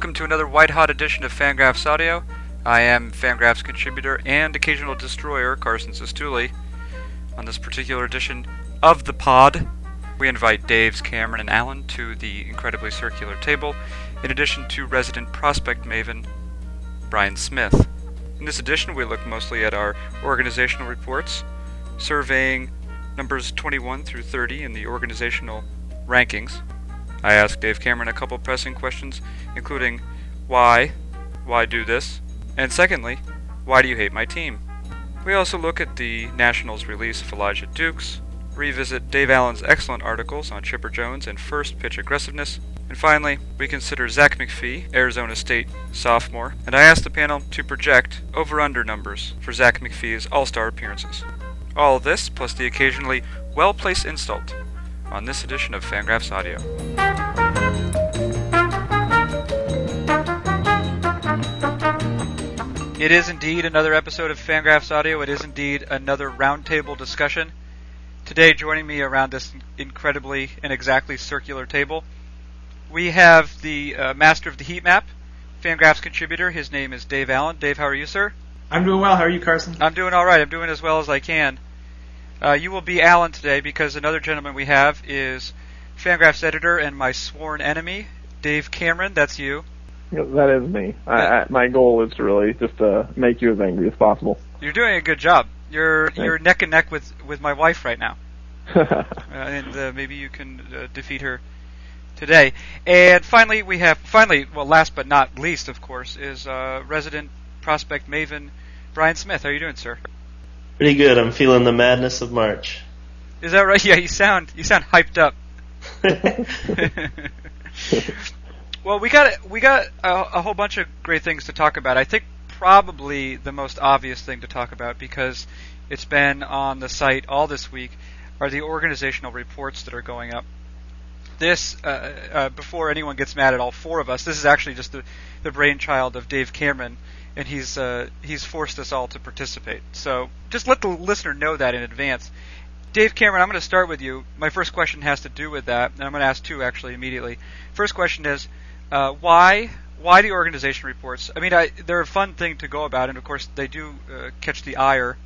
welcome to another white hot edition of Fangraphs Audio. I am Fangraphs contributor and occasional destroyer Carson Cistulli. On this particular edition of the pod, we invite Daves, Cameron, and Alan to the incredibly circular table, in addition to resident prospect maven Brian Smith. In this edition, we look mostly at our organizational reports, surveying numbers 21 through 30 in the organizational rankings. I ask Dave Cameron a couple pressing questions, including why, why do this, and secondly, why do you hate my team? We also look at the Nationals release of Elijah Dukes, revisit Dave Allen's excellent articles on Chipper Jones and first pitch aggressiveness, and finally, we consider Zack MacPhee, Arizona State sophomore, and I ask the panel to project over under numbers for Zack MacPhee's All Star appearances. All this, plus the occasionally well placed insult, on this edition of Fangraphs Audio. It is indeed another episode of Fangraphs Audio. It is indeed another roundtable discussion. Today, joining me around this incredibly and exactly circular table, we have the uh, master of the heat map, Fangraphs contributor. His name is Dave Allen. Dave, how are you, sir? I'm doing well. How are you, Carson? I'm doing all right. I'm doing as well as I can. Uh, you will be Allen today because another gentleman we have is Fangraphs editor and my sworn enemy, Dave Cameron. That's you. That is me. I, I, my goal is to really just uh, make you as angry as possible. You're doing a good job. You're Thanks. you're neck and neck with with my wife right now, uh, and uh, maybe you can uh, defeat her today. And finally, we have finally, well, last but not least, of course, is uh, resident prospect maven Brian Smith. How are you doing, sir? Pretty good. I'm feeling the madness of March. Is that right? Yeah, you sound you sound hyped up. well, we got we got a, a, whole bunch of great things to talk about. I think probably the most obvious thing to talk about because it's been on the site all this week are the organizational reports that are going up. This, uh, uh, before anyone gets mad at all four of us, this is actually just the, the brainchild of Dave Cameron and he's uh, he's forced us all to participate. So just let the listener know that in advance. Dave Cameron, I'm going to start with you. My first question has to do with that, and I'm going to ask two actually immediately. First question is uh, why why the organization reports? I mean, I, they're a fun thing to go about, and of course they do uh, catch the ire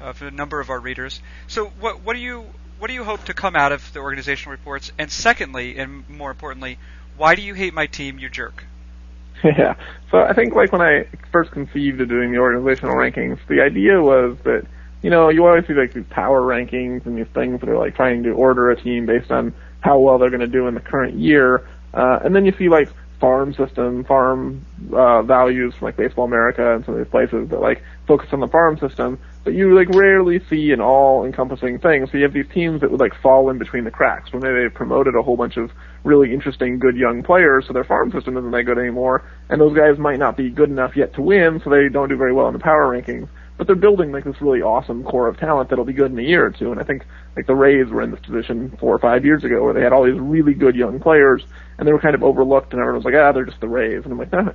of a number of our readers. So what what do you what do you hope to come out of the organizational reports? And secondly, and more importantly, why do you hate my team, you jerk? Yeah. So I think like when I first conceived of doing the organizational rankings, the idea was that you know you always see like these power rankings and these things that are like trying to order a team based on how well they're going to do in the current year, uh, and then you see like farm system, farm uh, values from like Baseball America and some of these places that like focus on the farm system, but you like rarely see an all-encompassing thing. So you have these teams that would like fall in between the cracks when they promoted a whole bunch of really interesting, good young players, so their farm system isn't that good anymore, and those guys might not be good enough yet to win, so they don't do very well in the power rankings. But they're building like this really awesome core of talent that'll be good in a year or two. And I think like the Rays were in this position four or five years ago where they had all these really good young players and they were kind of overlooked and everyone was like, ah, they're just the Rays. And I'm like, nah,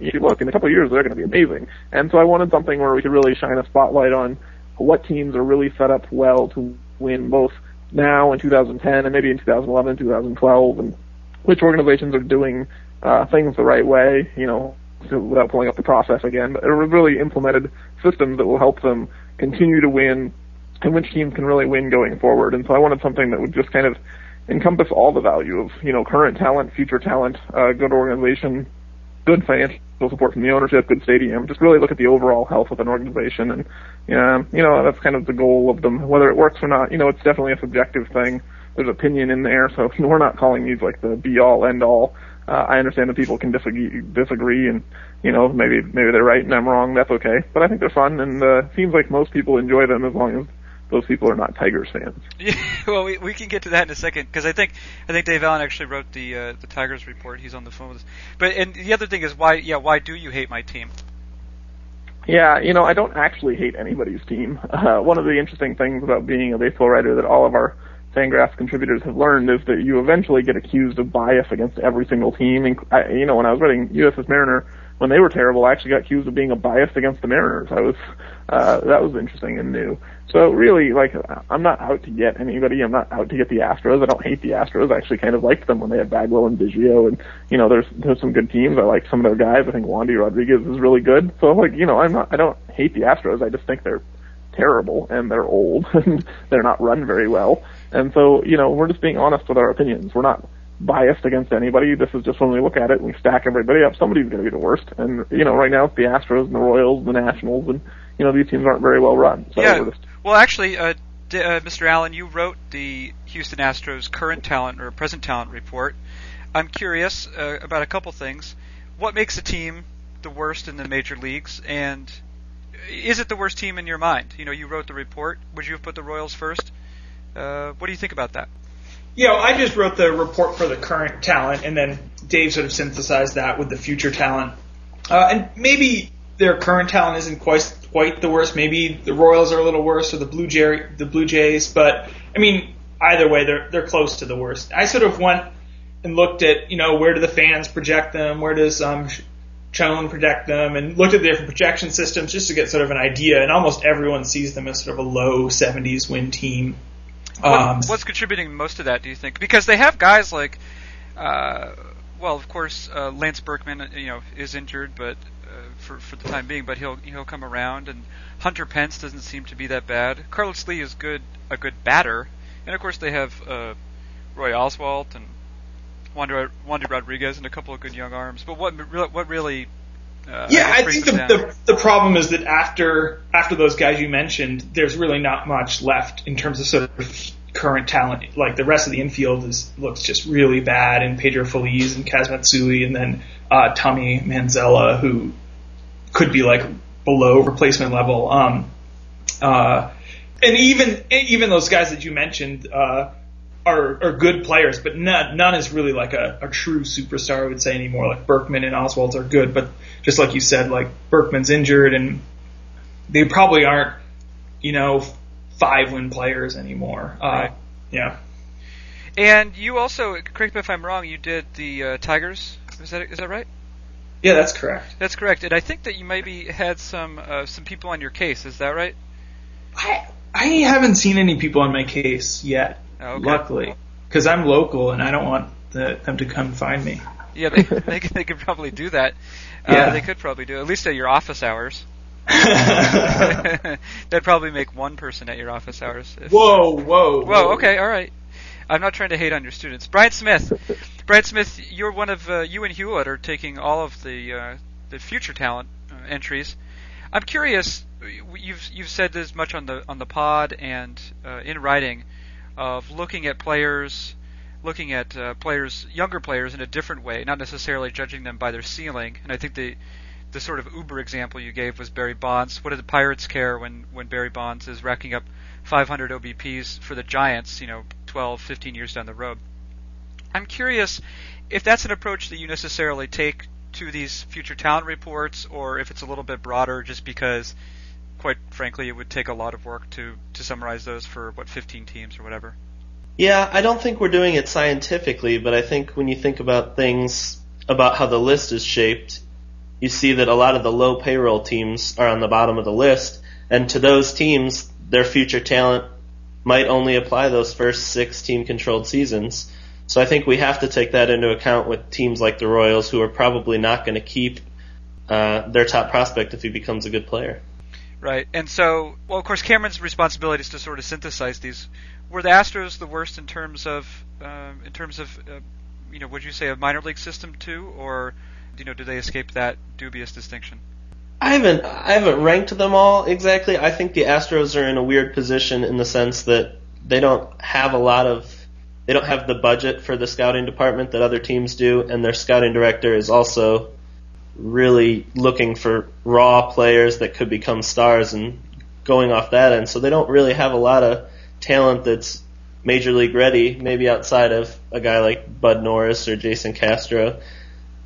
you look, in a couple of years they're going to be amazing. And so I wanted something where we could really shine a spotlight on what teams are really set up well to win both now in 2010 and maybe in 2011, and 2012, and which organizations are doing uh, things the right way, you know, without pulling up the process again, but a really implemented systems that will help them continue to win and which teams can really win going forward. And so I wanted something that would just kind of encompass all the value of, you know, current talent, future talent, uh, good organization, good financial support from the ownership, good stadium. Just really look at the overall health of an organization, and yeah, you know that's kind of the goal of them. Whether it works or not, you know, it's definitely a subjective thing. There's opinion in there, so we're not calling these like the be all end all. Uh, I understand that people can disagree, disagree, and you know maybe maybe they're right and I'm wrong. That's okay, but I think they're fun, and uh, seems like most people enjoy them as long as those people are not Tigers fans. Yeah, well, we we can get to that in a second because I think I think Dave Allen actually wrote the uh, the Tigers report. He's on the phone with us. But and the other thing is why yeah why do you hate my team? Yeah, you know I don't actually hate anybody's team. Uh, one of the interesting things about being a baseball writer that all of our Fangraphs contributors have learned is that you eventually get accused of bias against every single team. And I, you know, when I was writing USS Mariner when they were terrible, I actually got accused of being a bias against the Mariners. I was uh, that was interesting and new. So really, like, I'm not out to get anybody. I'm not out to get the Astros. I don't hate the Astros. I actually kind of liked them when they had Bagwell and Biggio, and you know, there's there's some good teams. I like some of their guys. I think Wandy Rodriguez is really good. So like, you know, I'm not. I don't hate the Astros. I just think they're terrible and they're old and they're not run very well. And so, you know, we're just being honest with our opinions. We're not biased against anybody. This is just when we look at it and we stack everybody up, somebody's going to be the worst. And, you know, right now it's the Astros and the Royals and the Nationals and, you know, these teams aren't very well run. So yeah. just, Well, actually, uh, D- uh, Mr. Allen, you wrote the Houston Astros current talent or present talent report. I'm curious uh, about a couple things. What makes a team the worst in the major leagues, and is it the worst team in your mind? You know, you wrote the report. Would you have put the Royals first? Uh, what do you think about that? You know, I just wrote the report for the current talent, and then Dave sort of synthesized that with the future talent. Uh, and maybe their current talent isn't quite quite the worst. Maybe the Royals are a little worse, or the Blue Jay the Blue Jays. But I mean, either way, they're they're close to the worst. I sort of went and looked at you know where do the fans project them, where does um, Chone project them, and looked at the different projection systems just to get sort of an idea. And almost everyone sees them as sort of a low 70s win team. Um, What, what's contributing most to that? Do you think? Because they have guys like, uh, well, of course, uh, Lance Berkman, uh, you know, is injured, but uh, for for the time being, but he'll he'll come around. And Hunter Pence doesn't seem to be that bad. Carlos Lee is good, a good batter, and of course they have uh, Roy Oswalt and Wandy, Wandy Rodriguez and a couple of good young arms. But what what really uh, yeah, I think the, the the problem is that after after those guys you mentioned, there's really not much left in terms of sort of current talent. Like the rest of the infield is looks just really bad, and Pedro Feliz and Kaz Matsui, and then uh, Tommy Manzella, who could be like below replacement level. Um, uh, and even even those guys that you mentioned uh, are are good players, but none none is really like a, a true superstar. I would say anymore. Like Berkman and Oswalt are good, but just like you said, like Berkman's injured, and they probably aren't you know five win players anymore. Uh, Yeah. And you also, correct me if I'm wrong, you did the uh, Tigers. Is that is that right? Yeah, that's correct. That's correct. And I think that you maybe had some uh, some people on your case. Is that right? I I haven't seen any people on my case yet. Oh, okay. Luckily, because I'm local and I don't want the, them to come find me. Yeah, they they could, they could probably do that. Uh, Yeah. they could probably do it, at least at your office hours. whoa, That'd probably make one person at your office hours. If, whoa, Whoa. Okay. All right. I'm not trying to hate on your students. Brian Smith. Brian Smith, you're one of uh, you and Hulet are taking all of the uh, the future talent uh, entries. I'm curious. You've you've said this much on the on the pod and uh, in writing of looking at players, looking at uh, players, younger players in a different way, not necessarily judging them by their ceiling. And I think the the sort of uber example you gave was Barry Bonds. What do the Pirates care when when Barry Bonds is racking up 500 OBPs for the Giants, you know, 12, 15 years down the road? I'm curious if that's an approach that you necessarily take to these future talent reports, or if it's a little bit broader, just because, quite frankly, it would take a lot of work to to summarize those for what 15 teams or whatever. Yeah, I don't think we're doing it scientifically, but I think when you think about things about how the list is shaped, you see that a lot of the low payroll teams are on the bottom of the list, and to those teams, their future talent might only apply those first six team controlled seasons. So I think we have to take that into account with teams like the Royals, who are probably not going to keep uh, their top prospect if he becomes a good player. Right. And so, well, of course, Cameron's responsibility is to sort of synthesize these. Were the Astros the worst in terms of, um, in terms of, uh, you know, would you say a minor league system too, or, you know, do they escape that dubious distinction? I haven't I haven't ranked them all exactly. I think the Astros are in a weird position in the sense that they don't have a lot of they don't have the budget for the scouting department that other teams do, and their scouting director is also really looking for raw players that could become stars and going off that end. So they don't really have a lot of talent that's major league ready, maybe outside of a guy like Bud Norris or Jason Castro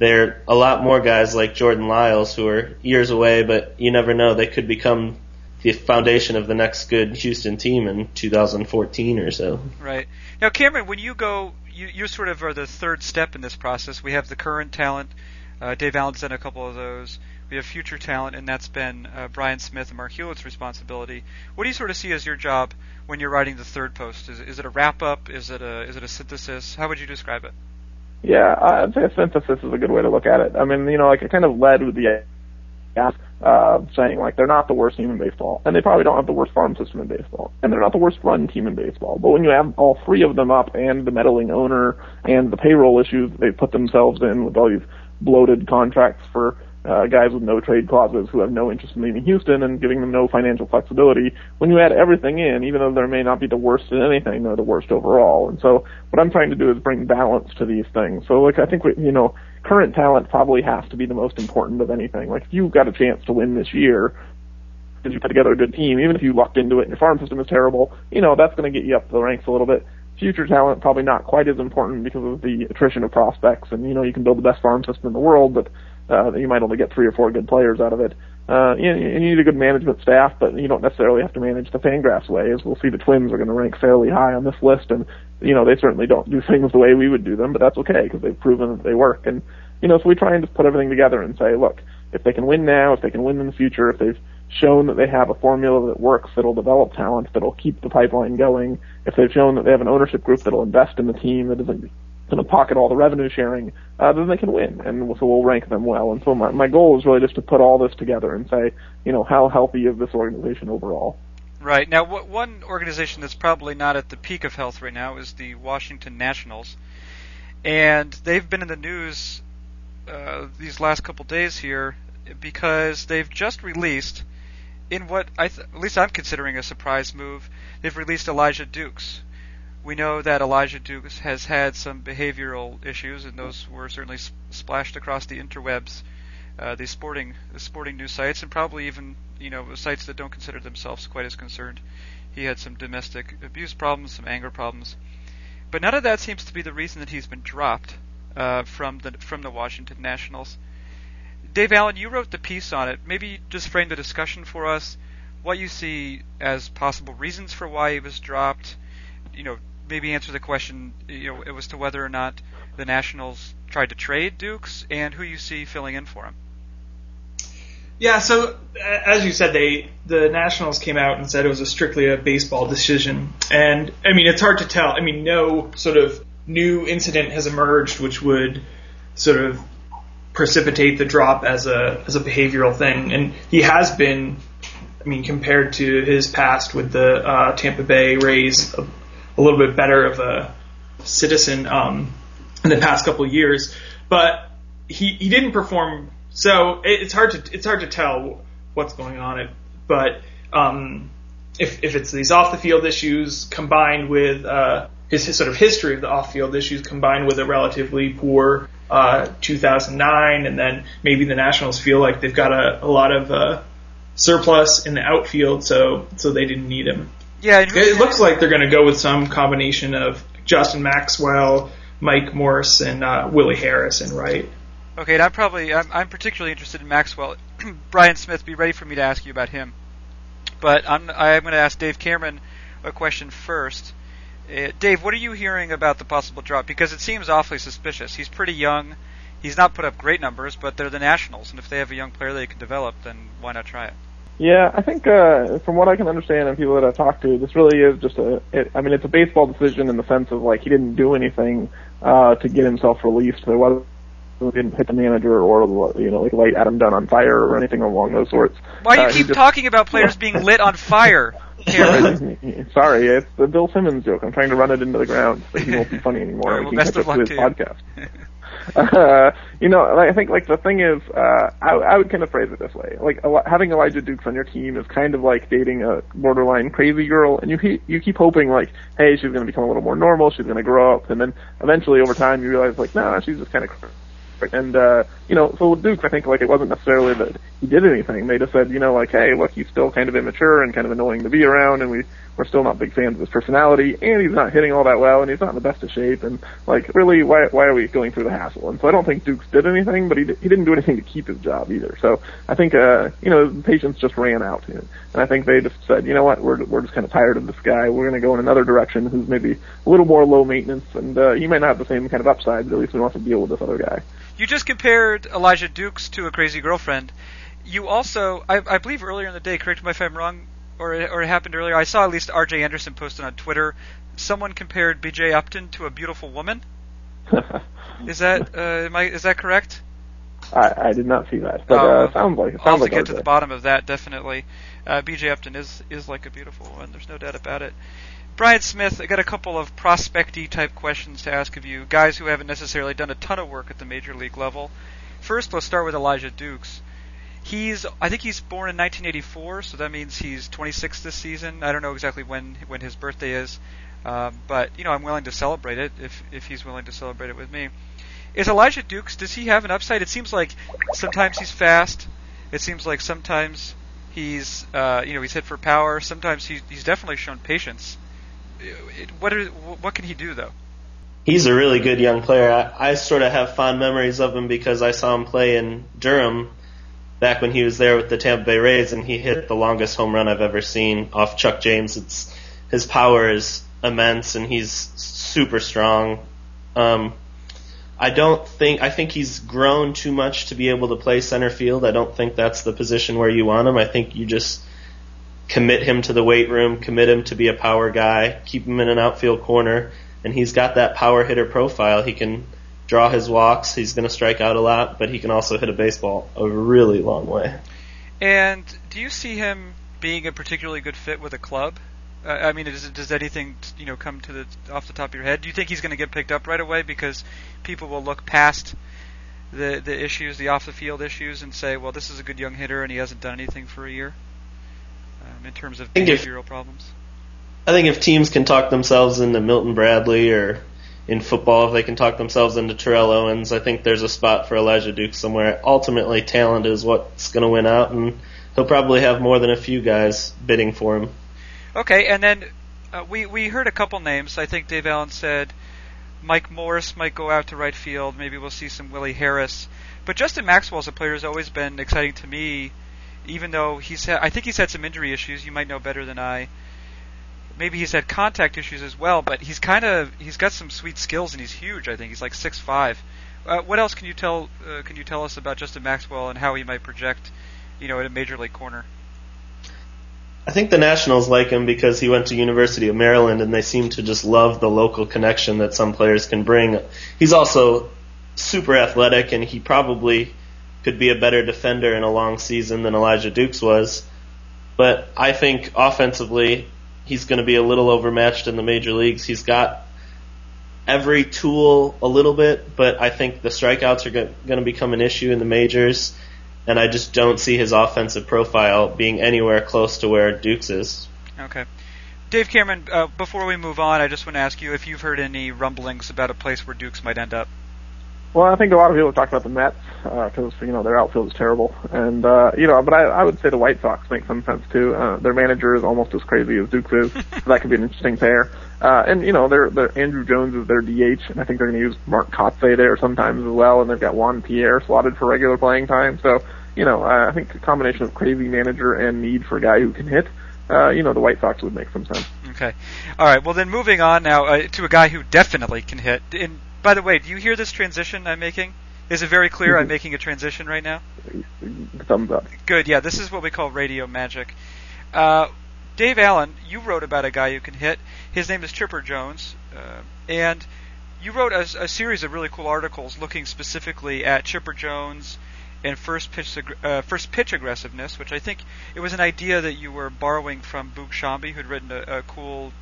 there are a lot more guys like Jordan Lyles who are years away, but you never know. They could become the foundation of the next good Houston team in 2014 or so. Right. Now, Cameron, when you go, you, you sort of are the third step in this process. We have the current talent, Uh, Dave Allen's done a couple of those. We have future talent, and that's been uh, Brian Smith and Marc Hulet's responsibility. What do you sort of see as your job when you're writing the third post? Is, is it a wrap up? Is it a is it a synthesis? How would you describe it? Yeah, I'd say a synthesis is a good way to look at it. I mean, you know, like it kind of led with the uh, saying like they're not the worst team in baseball, and they probably don't have the worst farm system in baseball, and they're not the worst run team in baseball. But when you have all three of them up, and the meddling owner, and the payroll issues they put themselves in with all these bloated contracts for uh, guys with no trade clauses who have no interest in leaving Houston and giving them no financial flexibility. When you add everything in, even though they may not be the worst in anything, they're the worst overall. And so what I'm trying to do is bring balance to these things. So like I think we, you know current talent probably has to be the most important of anything. Like if you've got a chance to win this year, because you put together a good team, even if you lucked into it and your farm system is terrible, you know that's going to get you up the ranks a little bit future talent probably not quite as important because of the attrition of prospects. And you know, you can build the best farm system in the world, but uh, you might only get three or four good players out of it. Uh, you, you need a good management staff, but you don't necessarily have to manage the Fangraphs way. As we'll see, the Twins are going to rank fairly high on this list, and you know they certainly don't do things the way we would do them, but that's okay because they've proven that they work. And you know, so we try and just put everything together and say, look, if they can win now, if they can win in the future, if they've shown that they have a formula that works, that'll develop talent, that'll keep the pipeline going, if they've shown that they have an ownership group that'll invest in the team that isn't going to pocket all the revenue sharing, uh, then they can win. And so we'll rank them well. And so my, my goal is really just to put all this together and say, you know, how healthy is this organization overall? Right. Now, w- one organization that's probably not at the peak of health right now is the Washington Nationals. And they've been in the news uh, these last couple days here because they've just released in what th- at least I'm considering a surprise move, they've released Elijah Dukes. We know that Elijah Dukes has had some behavioral issues, and those were certainly sp- splashed across the interwebs, uh, the sporting the sporting news sites, and probably even you know sites that don't consider themselves quite as concerned. He had some domestic abuse problems, some anger problems, but none of that seems to be the reason that he's been dropped uh, from the from the Washington Nationals. Dave Allen, you wrote the piece on it. Maybe just frame the discussion for us. What you see as possible reasons for why he was dropped. You know, maybe answer the question. You know, as to whether or not the Nationals tried to trade Dukes, and who you see filling in for him. Yeah, so as you said, they the Nationals came out and said it was a strictly a baseball decision, and I mean it's hard to tell. I mean, no sort of new incident has emerged which would sort of precipitate the drop as a as a behavioral thing, and he has been. I mean, compared to his past with the uh, Tampa Bay Rays, a, a, little bit better of a citizen um, in the past couple years, but he, he didn't perform. So it, it's hard to it's hard to tell what's going on. It, but um, if if it's these off the field issues combined with uh, his, his, sort of history of the off field issues combined with a relatively poor uh, 2009, and then maybe the Nationals feel like they've got a, a lot of uh, surplus in the outfield, so so they didn't need him. Yeah, it, it looks like they're going to go with some combination of Justin Maxwell, Mike Morse, and uh, Willie Harris and right. Okay, and I'm probably I'm, I'm particularly interested in Maxwell. Brian Smith, be ready for me to ask you about him. But I'm I'm going to ask Dave Cameron a question first. Uh, Dave, what are you hearing about the possible drop? Because it seems awfully suspicious. He's pretty young. He's not put up great numbers, but they're the Nationals, and if they have a young player they can develop, then why not try it? Yeah, I think uh, from what I can understand and people that I've talked to, this really is just a. It, I mean, it's a baseball decision in the sense of like he didn't do anything uh, to get himself released. There was didn't hit the manager or you know like light Adam Dunn on fire or anything along those sorts. Why do you uh, keep just, talking about players being lit on fire? Sorry, it's the Bill Simmons joke. I'm trying to run it into the ground so he won't be funny anymore. Right, well, best of luck to his podcast. uh, you know, I think like the thing is, uh, I, I would kind of phrase it this way: like having Elijah Dukes on your team is kind of like dating a borderline crazy girl, and you you keep hoping like, hey, she's going to become a little more normal, she's going to grow up, and then eventually over time you realize like, nah, she's just kind of and uh, you know, so with Duke, I think like it wasn't necessarily that he did anything. They just said, you know, like, hey, look, he's still kind of immature and kind of annoying to be around, and we we're still not big fans of his personality, and he's not hitting all that well, and he's not in the best of shape, and like really, why why are we going through the hassle? And so I don't think Dukes did anything, but he he didn't do anything to keep his job either. So I think uh you know the patience just ran out, and I think they just said, you know what, we're we're just kind of tired of this guy. We're going to go in another direction, who's maybe a little more low maintenance, and uh, he might not have the same kind of upside, but at least we don't have to deal with this other guy. You just compared Elijah Dukes to a crazy girlfriend. You also, I, I believe earlier in the day, correct me if I'm wrong, or or it happened earlier. I saw at least R.J. Anderson posted on Twitter. Someone compared B.J. Upton to a beautiful woman. is that uh, I, is that correct? I, I did not see that, but uh, sounds like it I'll sounds have like to get to the bottom of that definitely. Uh, B.J. Upton is is like a beautiful one. There's no doubt about it. Brian Smith, I got a couple of prospecty type questions to ask of you, guys who haven't necessarily done a ton of work at the major league level. First, let's start with Elijah Dukes. He's, I think he's born in 1984, so that means he's 26 this season. I don't know exactly when when his birthday is, um, but you know I'm willing to celebrate it if if he's willing to celebrate it with me. Is Elijah Dukes? Does he have an upside? It seems like sometimes he's fast. It seems like sometimes he's uh, you know he's hit for power. Sometimes he's definitely shown patience. It, what are, what can he do though? He's a really good young player. I, I sort of have fond memories of him because I saw him play in Durham back when he was there with the Tampa Bay Rays, and he hit the longest home run I've ever seen off Chuck James. It's his power is immense, and he's super strong. Um, I don't think I think he's grown too much to be able to play center field. I don't think that's the position where you want him. I think you just commit him to the weight room, commit him to be a power guy, keep him in an outfield corner, and he's got that power hitter profile. He can draw his walks. He's going to strike out a lot, but he can also hit a baseball a really long way. And do you see him being a particularly good fit with a club? Uh, I mean, does, does anything you know come to the off the top of your head? Do you think he's going to get picked up right away because people will look past the the issues, the off the field issues, and say, well, this is a good young hitter and he hasn't done anything for a year um, in terms of think if- problems? I think if teams can talk themselves into Milton Bradley or in football, if they can talk themselves into Terrell Owens, I think there's a spot for Elijah Duke somewhere. Ultimately, talent is what's going to win out, and he'll probably have more than a few guys bidding for him. Okay, and then uh, we we heard a couple names. I think Dave Allen said Mike Morris might go out to right field. Maybe we'll see some Willie Harris. But Justin Maxwell as a player has always been exciting to me, even though he's had, I think he's had some injury issues. You might know better than I. Maybe he's had contact issues as well, but he's kind of he's got some sweet skills and he's huge. I think he's like six five. Uh, what else can you tell uh, can you tell us about Justin Maxwell and how he might project, you know, at a major league corner? I think the Nationals like him because he went to University of Maryland and they seem to just love the local connection that some players can bring. He's also super athletic and he probably could be a better defender in a long season than Elijah Dukes was. But I think offensively he's going to be a little overmatched in the major leagues. He's got every tool a little bit, but I think the strikeouts are going to become an issue in the majors and I just don't see his offensive profile being anywhere close to where Dukes is. Okay. Dave Cameron, uh, before we move on, I just want to ask you if you've heard any rumblings about a place where Dukes might end up. Well, I think a lot of people have talked about the Mets because you know their outfield is terrible, and uh, you know, but I, I would say the White Sox make some sense too. Uh, their manager is almost as crazy as Dukes is, so that could be an interesting pair. Uh, and you know, they're, they're Andruw Jones is their DH, and I think they're going to use Mark Kotsay there sometimes as well, and they've got Juan Pierre slotted for regular playing time. So you know, uh, I think a combination of crazy manager and need for a guy who can hit, uh, you know, the White Sox would make some sense. Okay. All right. Well, then moving on now uh, to a guy who definitely can hit. And by the way, do you hear this transition I'm making? Is it very clear I'm making a transition right now? Thumbs up. Good. Yeah, this is what we call radio magic. Uh, Dave Allen, you wrote about a guy who can hit. His name is Chipper Jones, uh, and you wrote a, a series of really cool articles looking specifically at Chipper Jones and first pitch uh, first pitch aggressiveness, which I think it was an idea that you were borrowing from Boog Sciambi, who'd written a, a cool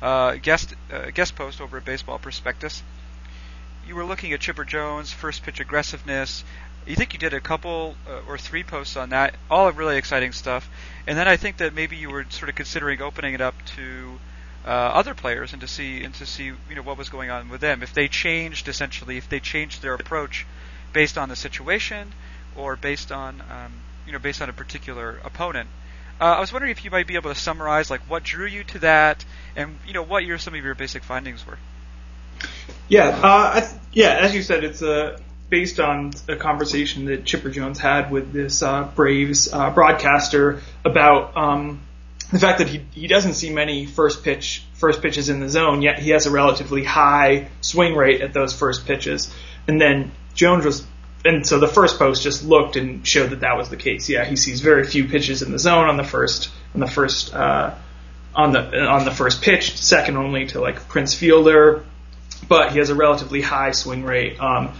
uh, guest uh, guest post over at Baseball Prospectus. You were looking at Chipper Jones, first pitch aggressiveness. You think you did a couple uh, or three posts on that, all really exciting stuff. And then I think that maybe you were sort of considering opening it up to uh, other players and to see and to see you know what was going on with them. If they changed essentially, if they changed their approach based on the situation or based on um, you know based on a particular opponent. Uh, I was wondering if you might be able to summarize like what drew you to that, and you know what your some of your basic findings were. Yeah, uh, th- yeah. As you said, it's uh, based on a conversation that Chipper Jones had with this uh, Braves uh, broadcaster about um, the fact that he he doesn't see many first pitch first pitches in the zone, yet he has a relatively high swing rate at those first pitches. And then Jones was and so the first post just looked and showed that that was the case. Yeah, he sees very few pitches in the zone on the first on the first uh, on the on the first pitch, second only to like Prince Fielder, but he has a relatively high swing rate um,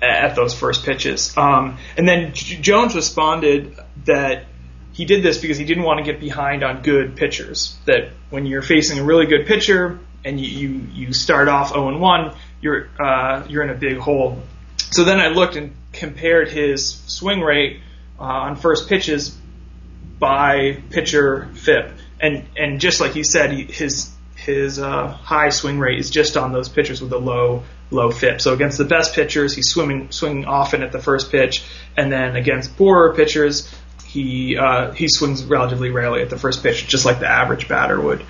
at those first pitches. Um, and then J- Jones responded that he did this because he didn't want to get behind on good pitchers. That when you're facing a really good pitcher and you you, you start off 0 and 1, you're uh, you're in a big hole. So then I looked and compared his swing rate uh, on first pitches by pitcher FIP, and and just like he said, he, his his uh, high swing rate is just on those pitchers with a low low FIP. So against the best pitchers, he's swimming swinging often at the first pitch, and then against poorer pitchers, he uh, he swings relatively rarely at the first pitch, just like the average batter would.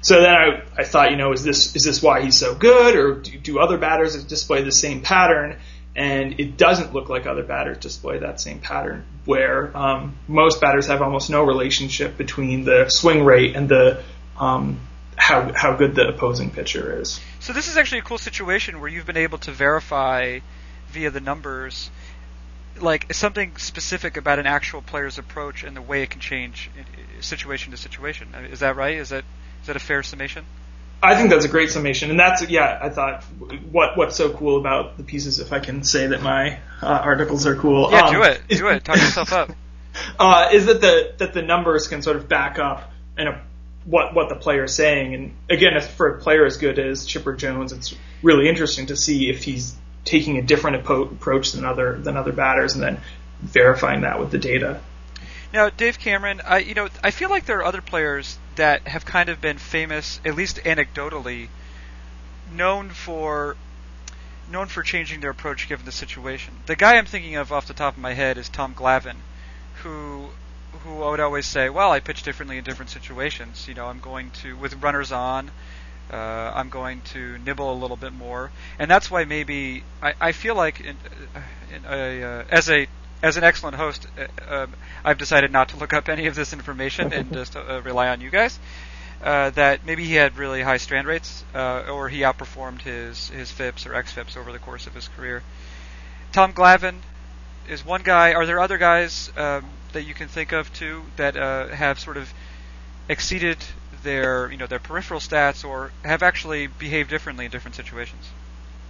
So then I, I thought, you know, is this is this why he's so good, or do, do other batters display the same pattern? and it doesn't look like other batters display that same pattern where um, most batters have almost no relationship between the swing rate and the um, how how good the opposing pitcher is. So this is actually a cool situation where you've been able to verify via the numbers like something specific about an actual player's approach and the way it can change situation to situation. Is that right? Is that is that a fair summation? I think that's a great summation, and that's yeah. I thought what what's so cool about the pieces, if I can say that my uh, articles are cool. Yeah, um, do it, do it. Talk yourself up. Uh, is that the that the numbers can sort of back up and what what the player is saying, and again, if for a player as good as Chipper Jones, it's really interesting to see if he's taking a different approach than other than other batters, and then verifying that with the data. Now, Dave Cameron, I you know I feel like there are other players that have kind of been famous, at least anecdotally, known for known for changing their approach given the situation. The guy I'm thinking of off the top of my head is Tom Glavine, who who I would always say, well, I pitch differently in different situations. You know, I'm going to with runners on. Uh, I'm going to nibble a little bit more, and that's why maybe I, I feel like in, in a, uh, as a as an excellent host, uh, uh, I've decided not to look up any of this information and just uh, rely on you guys. Uh, that maybe he had really high strand rates, uh, or he outperformed his his FIPS or xFIPS over the course of his career. Tom Glavine is one guy. Are there other guys um, that you can think of too that uh, have sort of exceeded their you know their peripheral stats or have actually behaved differently in different situations?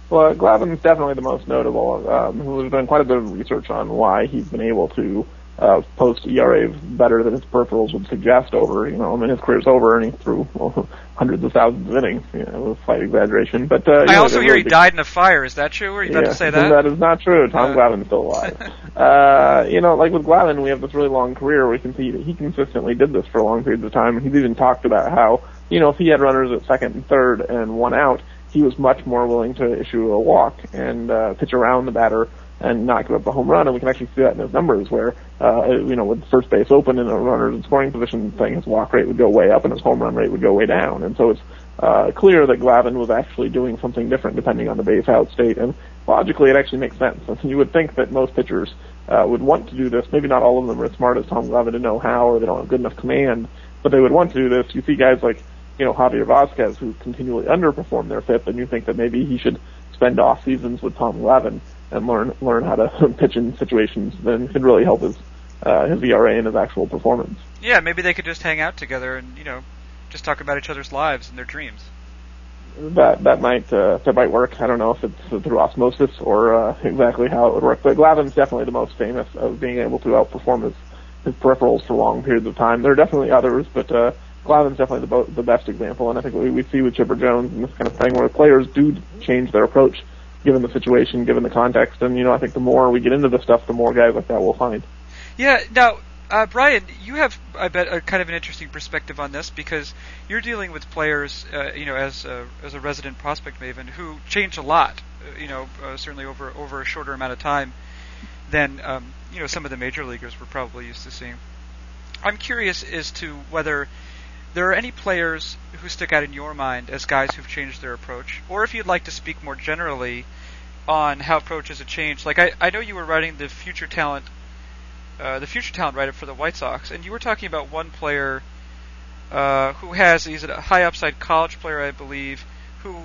Well, Glavine's definitely the most notable, um, who has done quite a bit of research on why he's been able to uh, post ERA better than his peripherals would suggest over, you know, I mean, his career's over and he threw well, hundreds of thousands of innings, you know, a slight exaggeration. But, uh, I also hear he died in a fire. Is that true? Are you yeah, about to say that? That is not true. Tom uh, Glavine's still alive. uh, you know, like with Glavine, we have this really long career where we can see that he consistently did this for long periods of time. And he's even talked about how, you know, if he had runners at second and third and one out, he was much more willing to issue a walk and uh, pitch around the batter and not give up a home run. And we can actually see that in his numbers where, uh, you know, with first base open and a runner in scoring position thing, his walk rate would go way up and his home run rate would go way down. And so it's uh, clear that Glavine was actually doing something different depending on the base out state. And logically, it actually makes sense. And you would think that most pitchers uh, would want to do this. Maybe not all of them are as smart as Tom Glavine to know how or they don't have good enough command, but they would want to do this. You see guys like you know, Javier Vazquez, who continually underperformed their FIP, and you think that maybe he should spend off seasons with Tom Glavine and learn learn how to pitch in situations, then could really help his uh, his ERA and his actual performance. Yeah, maybe they could just hang out together and you know just talk about each other's lives and their dreams. That that might uh, that might work. I don't know if it's through osmosis or uh, exactly how it would work, but Glavine's definitely the most famous of being able to outperform his his peripherals for long periods of time. There are definitely others, but uh, Glavine's definitely the, bo- the best example, and I think we, we see with Chipper Jones and this kind of thing where players do change their approach given the situation, given the context, and you know I think the more we get into the stuff, the more guys like that we'll find. Yeah. Now, uh, Brian, you have, I bet, a kind of an interesting perspective on this because you're dealing with players, uh, you know, as a, as a resident prospect maven who change a lot, uh, you know, uh, certainly over over a shorter amount of time than um, you know some of the major leaguers we're probably used to seeing. I'm curious as to whether there are any players who stick out in your mind as guys who've changed their approach, or if you'd like to speak more generally on how approaches have changed. Like I, I know you were writing the future talent, uh, the future talent write-up for the White Sox, and you were talking about one player uh, who has he's a high upside college player, I believe, who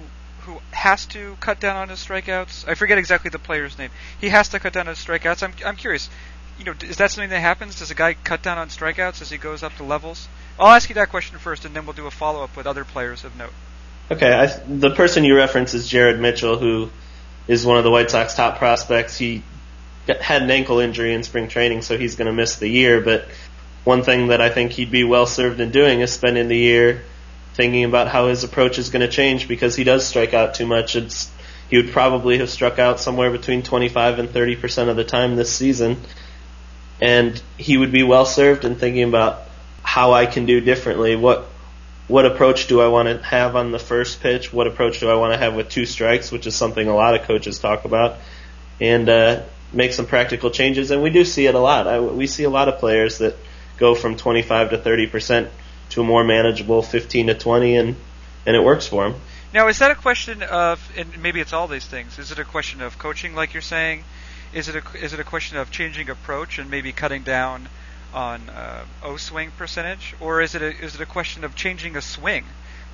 who has to cut down on his strikeouts. I forget exactly the player's name. He has to cut down his strikeouts. I'm I'm curious. You know, is that something that happens? Does a guy cut down on strikeouts as he goes up to levels? I'll ask you that question first, and then we'll do a follow up with other players of note. Okay, I, the person you reference is Jared Mitchell, who is one of the White Sox top prospects. He had an ankle injury in spring training, so he's going to miss the year. But one thing that I think he'd be well served in doing is spending the year thinking about how his approach is going to change because he does strike out too much. It's he would probably have struck out somewhere between 25 and 30 percent of the time this season, and he would be well served in thinking about how I can do differently. What what approach do I want to have on the first pitch? What approach do I want to have with two strikes, which is something a lot of coaches talk about, and uh, make some practical changes. And we do see it a lot. I, we see a lot of players that go from 25 to 30 percent to a more manageable 15 to 20, and and it works for them. Now, is that a question of, and maybe it's all these things? Is it a question of coaching, like you're saying? Is it a is it a question of changing approach and maybe cutting down on uh, O swing percentage, or is it a, is it a question of changing a swing,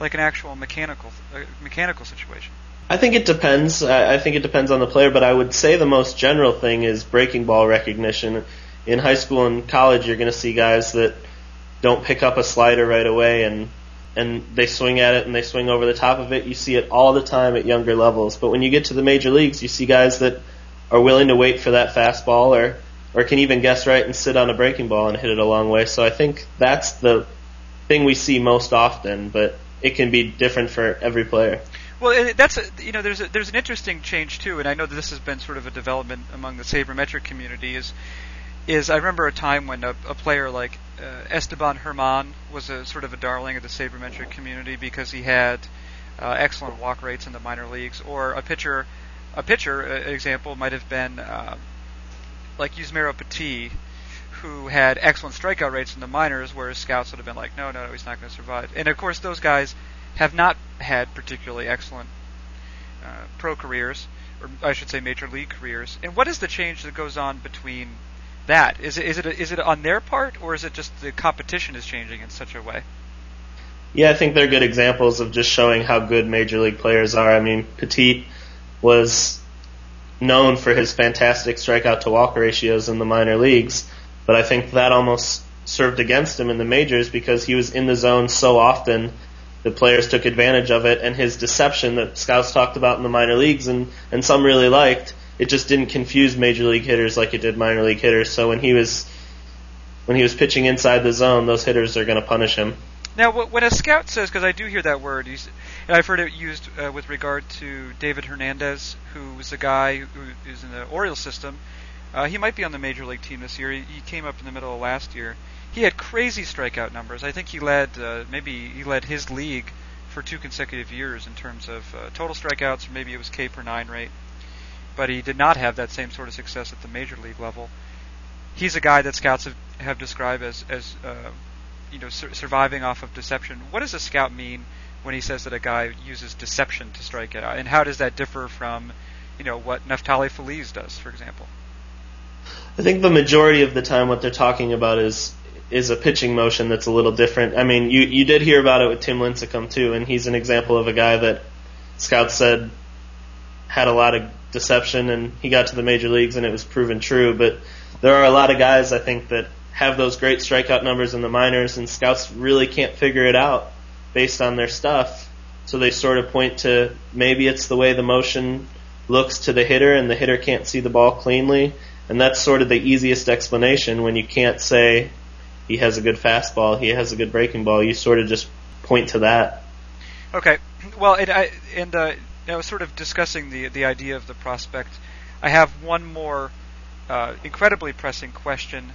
like an actual mechanical uh, mechanical situation? I think it depends. I think it depends on the player, but I would say the most general thing is breaking ball recognition. In high school and college, you're going to see guys that don't pick up a slider right away and and they swing at it and they swing over the top of it. You see it all the time at younger levels. But when you get to the major leagues, you see guys that are willing to wait for that fastball or or can even guess right and sit on a breaking ball and hit it a long way. So I think that's the thing we see most often, but it can be different for every player. Well, that's a, you know there's a, there's an interesting change too, and I know that this has been sort of a development among the sabermetric community. Is is I remember a time when a, a player like uh, Esteban German was a sort of a darling of the sabermetric community because he had uh, excellent walk rates in the minor leagues, or a pitcher a pitcher uh, example might have been uh, like Yusmeiro Petit, who had excellent strikeout rates in the minors, whereas scouts would have been like, no, no, no, he's not going to survive. And of course, those guys have not had particularly excellent uh, pro careers, or I should say, major league careers. And what is the change that goes on between that? Is it is it is it on their part, or is it just the competition is changing in such a way? Yeah, I think they're good examples of just showing how good major league players are. I mean, Petit was known for his fantastic strikeout to walk ratios in the minor leagues, but I think that almost served against him in the majors because he was in the zone so often the players took advantage of it and his deception that scouts talked about in the minor leagues and, and some really liked, it just didn't confuse major league hitters like it did minor league hitters. So when he was when he was pitching inside the zone, those hitters are going to punish him. Now, when a scout says, because I do hear that word, and I've heard it used uh, with regard to David Hernandez, who was a guy who is in the Orioles system. Uh, he might be on the major league team this year. He, he, came up in the middle of last year. He had crazy strikeout numbers. I think he led, uh, maybe he led his league for two consecutive years in terms of uh, total strikeouts, or maybe it was K per nine rate. But he did not have that same sort of success at the major league level. He's a guy that scouts have, have described as as uh, you know sur- surviving off of deception. What does a scout mean when he says that a guy uses deception to strike it out, and how does that differ from you know what Neftali Feliz does, for example? I think the majority of the time what they're talking about is is a pitching motion that's a little different. I mean, you you did hear about it with Tim Lincecum too, and he's an example of a guy that scouts said had a lot of deception, and he got to the major leagues, and it was proven true. But there are a lot of guys I think that have those great strikeout numbers in the minors, and scouts really can't figure it out based on their stuff. So they sort of point to maybe it's the way the motion looks to the hitter, and the hitter can't see the ball cleanly. And that's sort of the easiest explanation when you can't say he has a good fastball, he has a good breaking ball. You sort of just point to that. Okay. Well, and I and uh, I was sort of discussing the the idea of the prospect. I have one more uh, incredibly pressing question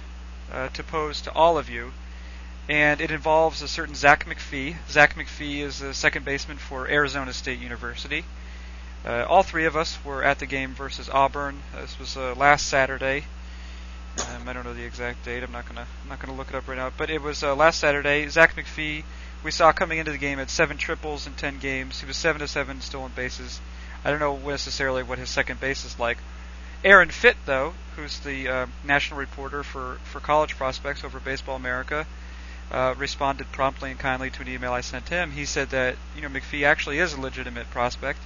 uh, to pose to all of you, and it involves a certain Zack MacPhee. Zack MacPhee is a second baseman for Arizona State University. Uh, all three of us were at the game versus Auburn. This was uh, last Saturday. Um, I don't know the exact date. I'm not gonna I'm not gonna look it up right now. But it was uh, last Saturday. Zack MacPhee, we saw coming into the game at seven triples in ten games. He was seven to seven stolen bases. I don't know necessarily what his second base is like. Aaron Fitt, though, who's the uh, national reporter for for college prospects over Baseball America, uh, responded promptly and kindly to an email I sent him. He said that you know MacPhee actually is a legitimate prospect.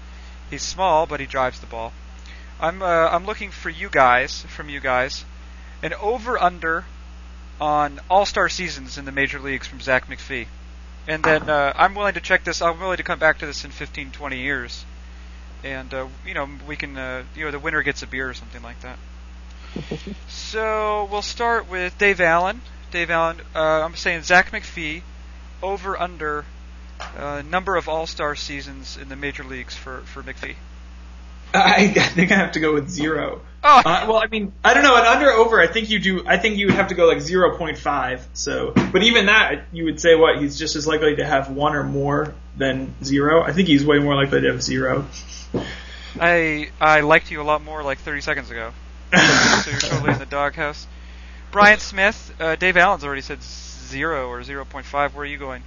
He's small, but he drives the ball. I'm uh, I'm looking for you guys from you guys an over under on All Star seasons in the major leagues from Zack MacPhee, and then uh, I'm willing to check this. I'm willing to come back to this in 15, 20 years, and uh, you know we can uh, you know the winner gets a beer or something like that. so we'll start with Dave Allen. Dave Allen, uh, I'm saying Zack MacPhee over under uh, number of All Star seasons in the major leagues for for MacPhee. I, I think I have to go with zero. Oh, Uh, well, I mean, I don't know. At under over, I think you do. I think you would have to go like zero point five. So, but even that, you would say what? He's just as likely to have one or more than zero. I think he's way more likely to have zero. I I liked you a lot more like 30 seconds ago. so you're totally in the doghouse. Brian Smith, uh, Dave Allen's already said zero or 0.5. Where are you going?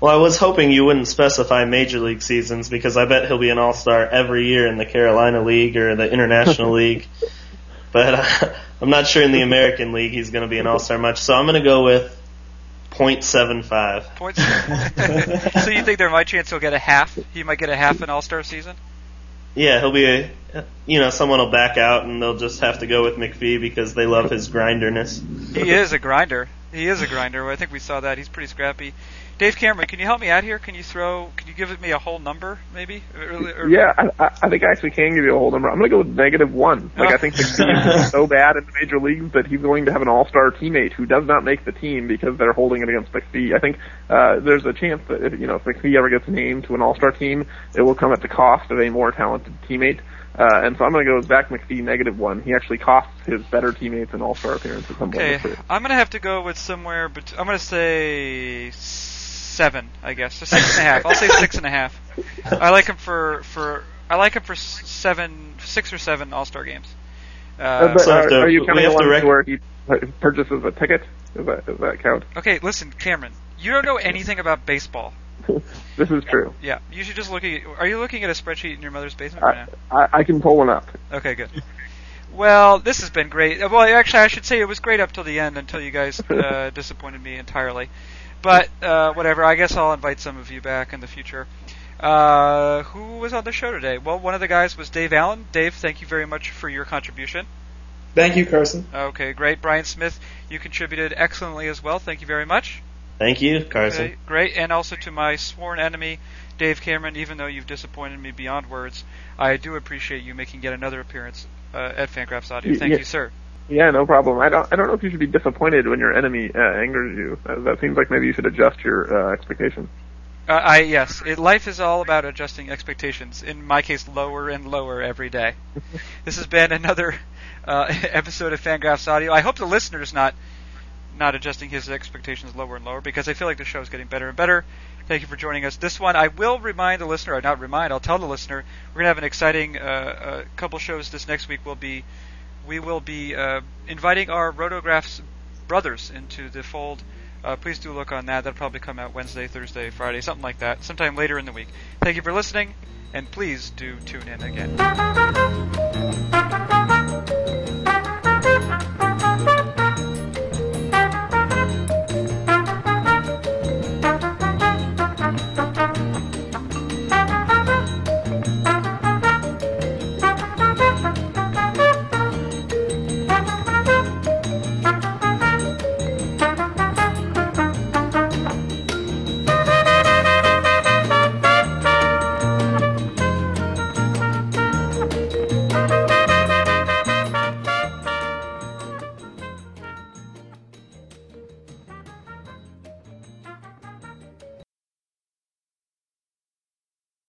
Well, I was hoping you wouldn't specify major league seasons because I bet he'll be an all star every year in the Carolina League or the International League. But uh, I'm not sure in the American League he's going to be an all star much. So I'm going to go with 0.75. Points. so you think there might chance he'll get a half? He might get a half an All Star season. Yeah, he'll be a, you know, someone will back out and they'll just have to go with MacPhee because they love his grinderness. He is a grinder. He is a grinder. I think we saw that. He's pretty scrappy. Dave Cameron, can you help me out here? Can you throw? Can you give me a whole number, maybe? Or, or- Yeah, I, I- think I actually can give you a whole number. I'm going to go with negative one. Like I think the team is so bad in the major leagues that he's going to have an all-star teammate who does not make the team because they're holding it against MacPhee. I think uh, there's a chance that if, you know if MacPhee ever gets named to an all-star team, it will come at the cost of a more talented teammate. Uh, and so I'm going to go with Zack MacPhee negative one. He actually costs his better teammates an all-star appearance at some point. Okay, in his career. I'm gonna have to go with somewhere, but I'm gonna say seven, I guess, so six and a half. I'll say six and a half. I like him for for I like him for seven, six or seven All Star games. Uh, Uh, but so are, are you we counting have the to rec- where he purchases a ticket? Does that, does that count? okay, listen, Cameron, you don't know anything about baseball. this is true. Yeah, you should just look at. Are you looking at a spreadsheet in your mother's basement right I, now? I, I can pull one up. Okay, good. Well, this has been great. Uh, Well, actually, I should say it was great up till the end until you guys uh, disappointed me entirely. But uh, whatever. I guess I'll invite some of you back in the future. Uh, who was on the show today? Well, one of the guys was Dave Allen. Dave, thank you very much for your contribution. Thank you, Carson. Okay, great. Brian Smith, you contributed excellently as well. Thank you very much. Thank you, Carson. Okay, great. And also to my sworn enemy, Dave Cameron, even though you've disappointed me beyond words, I do appreciate you making yet another appearance uh, at Fangraphs Audio. Thank yeah. you, sir. Yeah, no problem. I don't. I don't know if you should be disappointed when your enemy uh, angers you. Uh, that seems like maybe you should adjust your uh, expectations. Uh, I yes, it, life is all about adjusting expectations. In my case, lower and lower every day. this has been another uh, episode of Fangraphs Audio. I hope the listener is not not adjusting his expectations lower and lower because I feel like the show is getting better and better. Thank you for joining us. This one, I will remind the listener, or not remind, I'll tell the listener, we're gonna have an exciting uh, uh, couple shows this next week. We'll be we will be uh, inviting our Rotographs brothers into the fold. Uh, please do look on that. That'll probably come out Wednesday, Thursday, Friday, something like that, sometime later in the week. Thank you for listening, and please do tune in again.